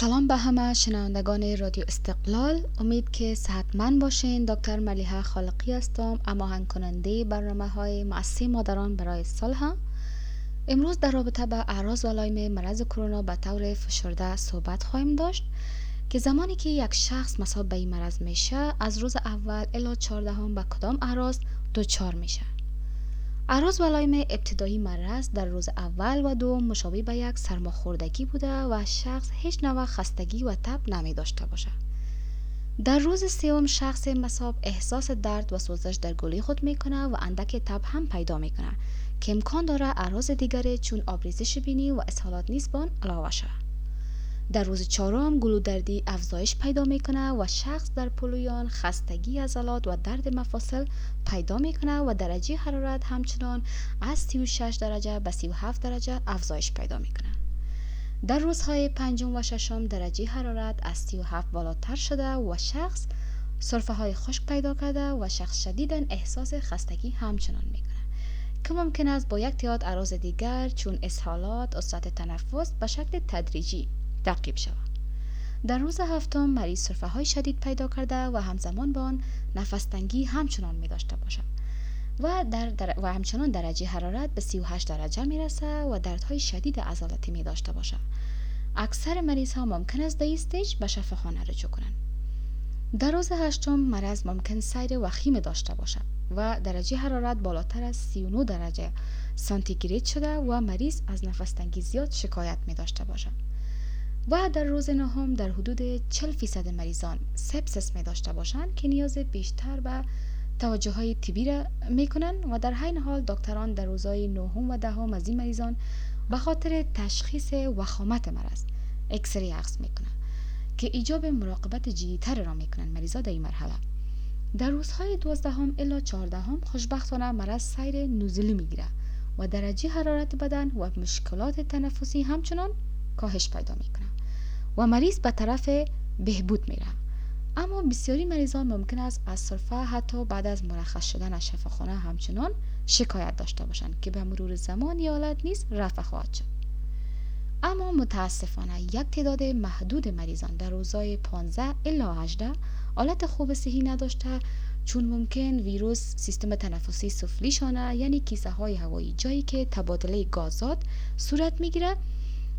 سلام به همه شنوندگان رادیو استقلال. امید که صحتمند باشین. دکتر ملیحه خالقی هستم اما کننده برنامه های معصی مادران برای سال امروز در رابطه به اعراض و علائم مرض کرونا به طور فشرده صحبت خواهیم داشت که زمانی که یک شخص مصاب به این مرض میشه از روز اول الی 14 هم به کدام اعراض دچار میشه؟ اعراض و علائم ابتدایی مرض در روز اول و دوم مشابه به یک سرماخوردگی بوده و شخص هیچ نوع خستگی و تب نمی داشته باشه. در روز سوم شخص مصاب احساس درد و سوزش در گلی خود می‌کنه و اندک تب هم پیدا می‌کنه که امکان داره اعراض دیگری چون آبریزش بینی و اسهالات نیز بان علاوه شود در روز چهارم گلودردی افزایش پیدا می‌کنه و شخص در پلویان خستگی عضلات و درد مفاصل پیدا می‌کنه و درجه حرارت همچنان از 36 درجه به 37 درجه افزایش پیدا می‌کنه. در روزهای پنجم و ششم درجه حرارت از 37 بالاتر شده و شخص صرفه های خشک پیدا کرده و شخص شدیدا احساس خستگی همچنان می‌کنه. که ممکن است با یک تعداد عراض دیگر چون اسهالات، اصرت تنفس به شکل تدریجی تعقیب شود. در روز هفتم مریض صرفه های شدید پیدا کرده و همزمان با آن نفس تنگی همچنان می داشته باشد و, در, و همچنان درجه حرارت به 38 درجه می رسه و دردهای شدید عضلاتی می داشته باشد. اکثر مریض ها ممکن است در stage به شفاخانه رجوع کنند. در روز هشتم مرض ممکن سیر وخیم داشته باشد و درجه حرارت بالاتر از 39 درجه سانتیگراد شده و مریض از نفس تنگی زیاد شکایت می داشته باشد. و در روز نهم در حدود 40 فیصد مریضان sepsis می داشته باشند که نیاز بیشتر به توجه های طبی را می کنند و در عین حال دکتران در روزهای نهم و دهم از این مریضان به خاطر تشخیص وخامت مرض اکسری عکس می کنند که ایجاب مراقبت جدیتر را می کنند. مریضا در این مرحله. در روزهای دوازدهم الا چهاردهم خوشبختانه مرض سیر نوزلی می‌گیره و درجه حرارت بدن و مشکلات تنفسی همچنان کاهش پیدا می‌کنه و مریض به طرف بهبود میره. اما بسیاری مریضان ممکن است از صرفه حتی بعد از مرخص شدن از شفاخانه همچنان شکایت داشته باشند که به مرور زمان حالت نیز رفع خواهد شد. اما متاسفانه یک تعداد محدود مریضان در روزهای 15 الا 18 حالت خوب صحی نداشته چون ممکن ویروس سیستم تنفسی سفلی شانه یعنی کیسه های هوایی جایی که تبادله گازات صورت می‌گیره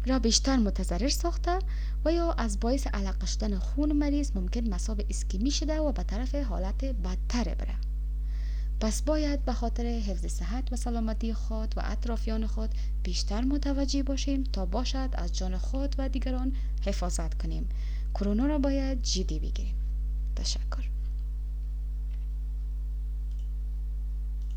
را بیشتر متضرر ساخته و یا از باعث علق شدن خون مریض ممکن مصاب اسکیمی شده و به طرف حالت بدتر بره. پس باید به خاطر حفظ صحت و سلامتی خود و اطرافیان خود بیشتر متوجه باشیم تا باشد از جان خود و دیگران حفاظت کنیم. کرونا را باید جدی بگیریم. تشکر.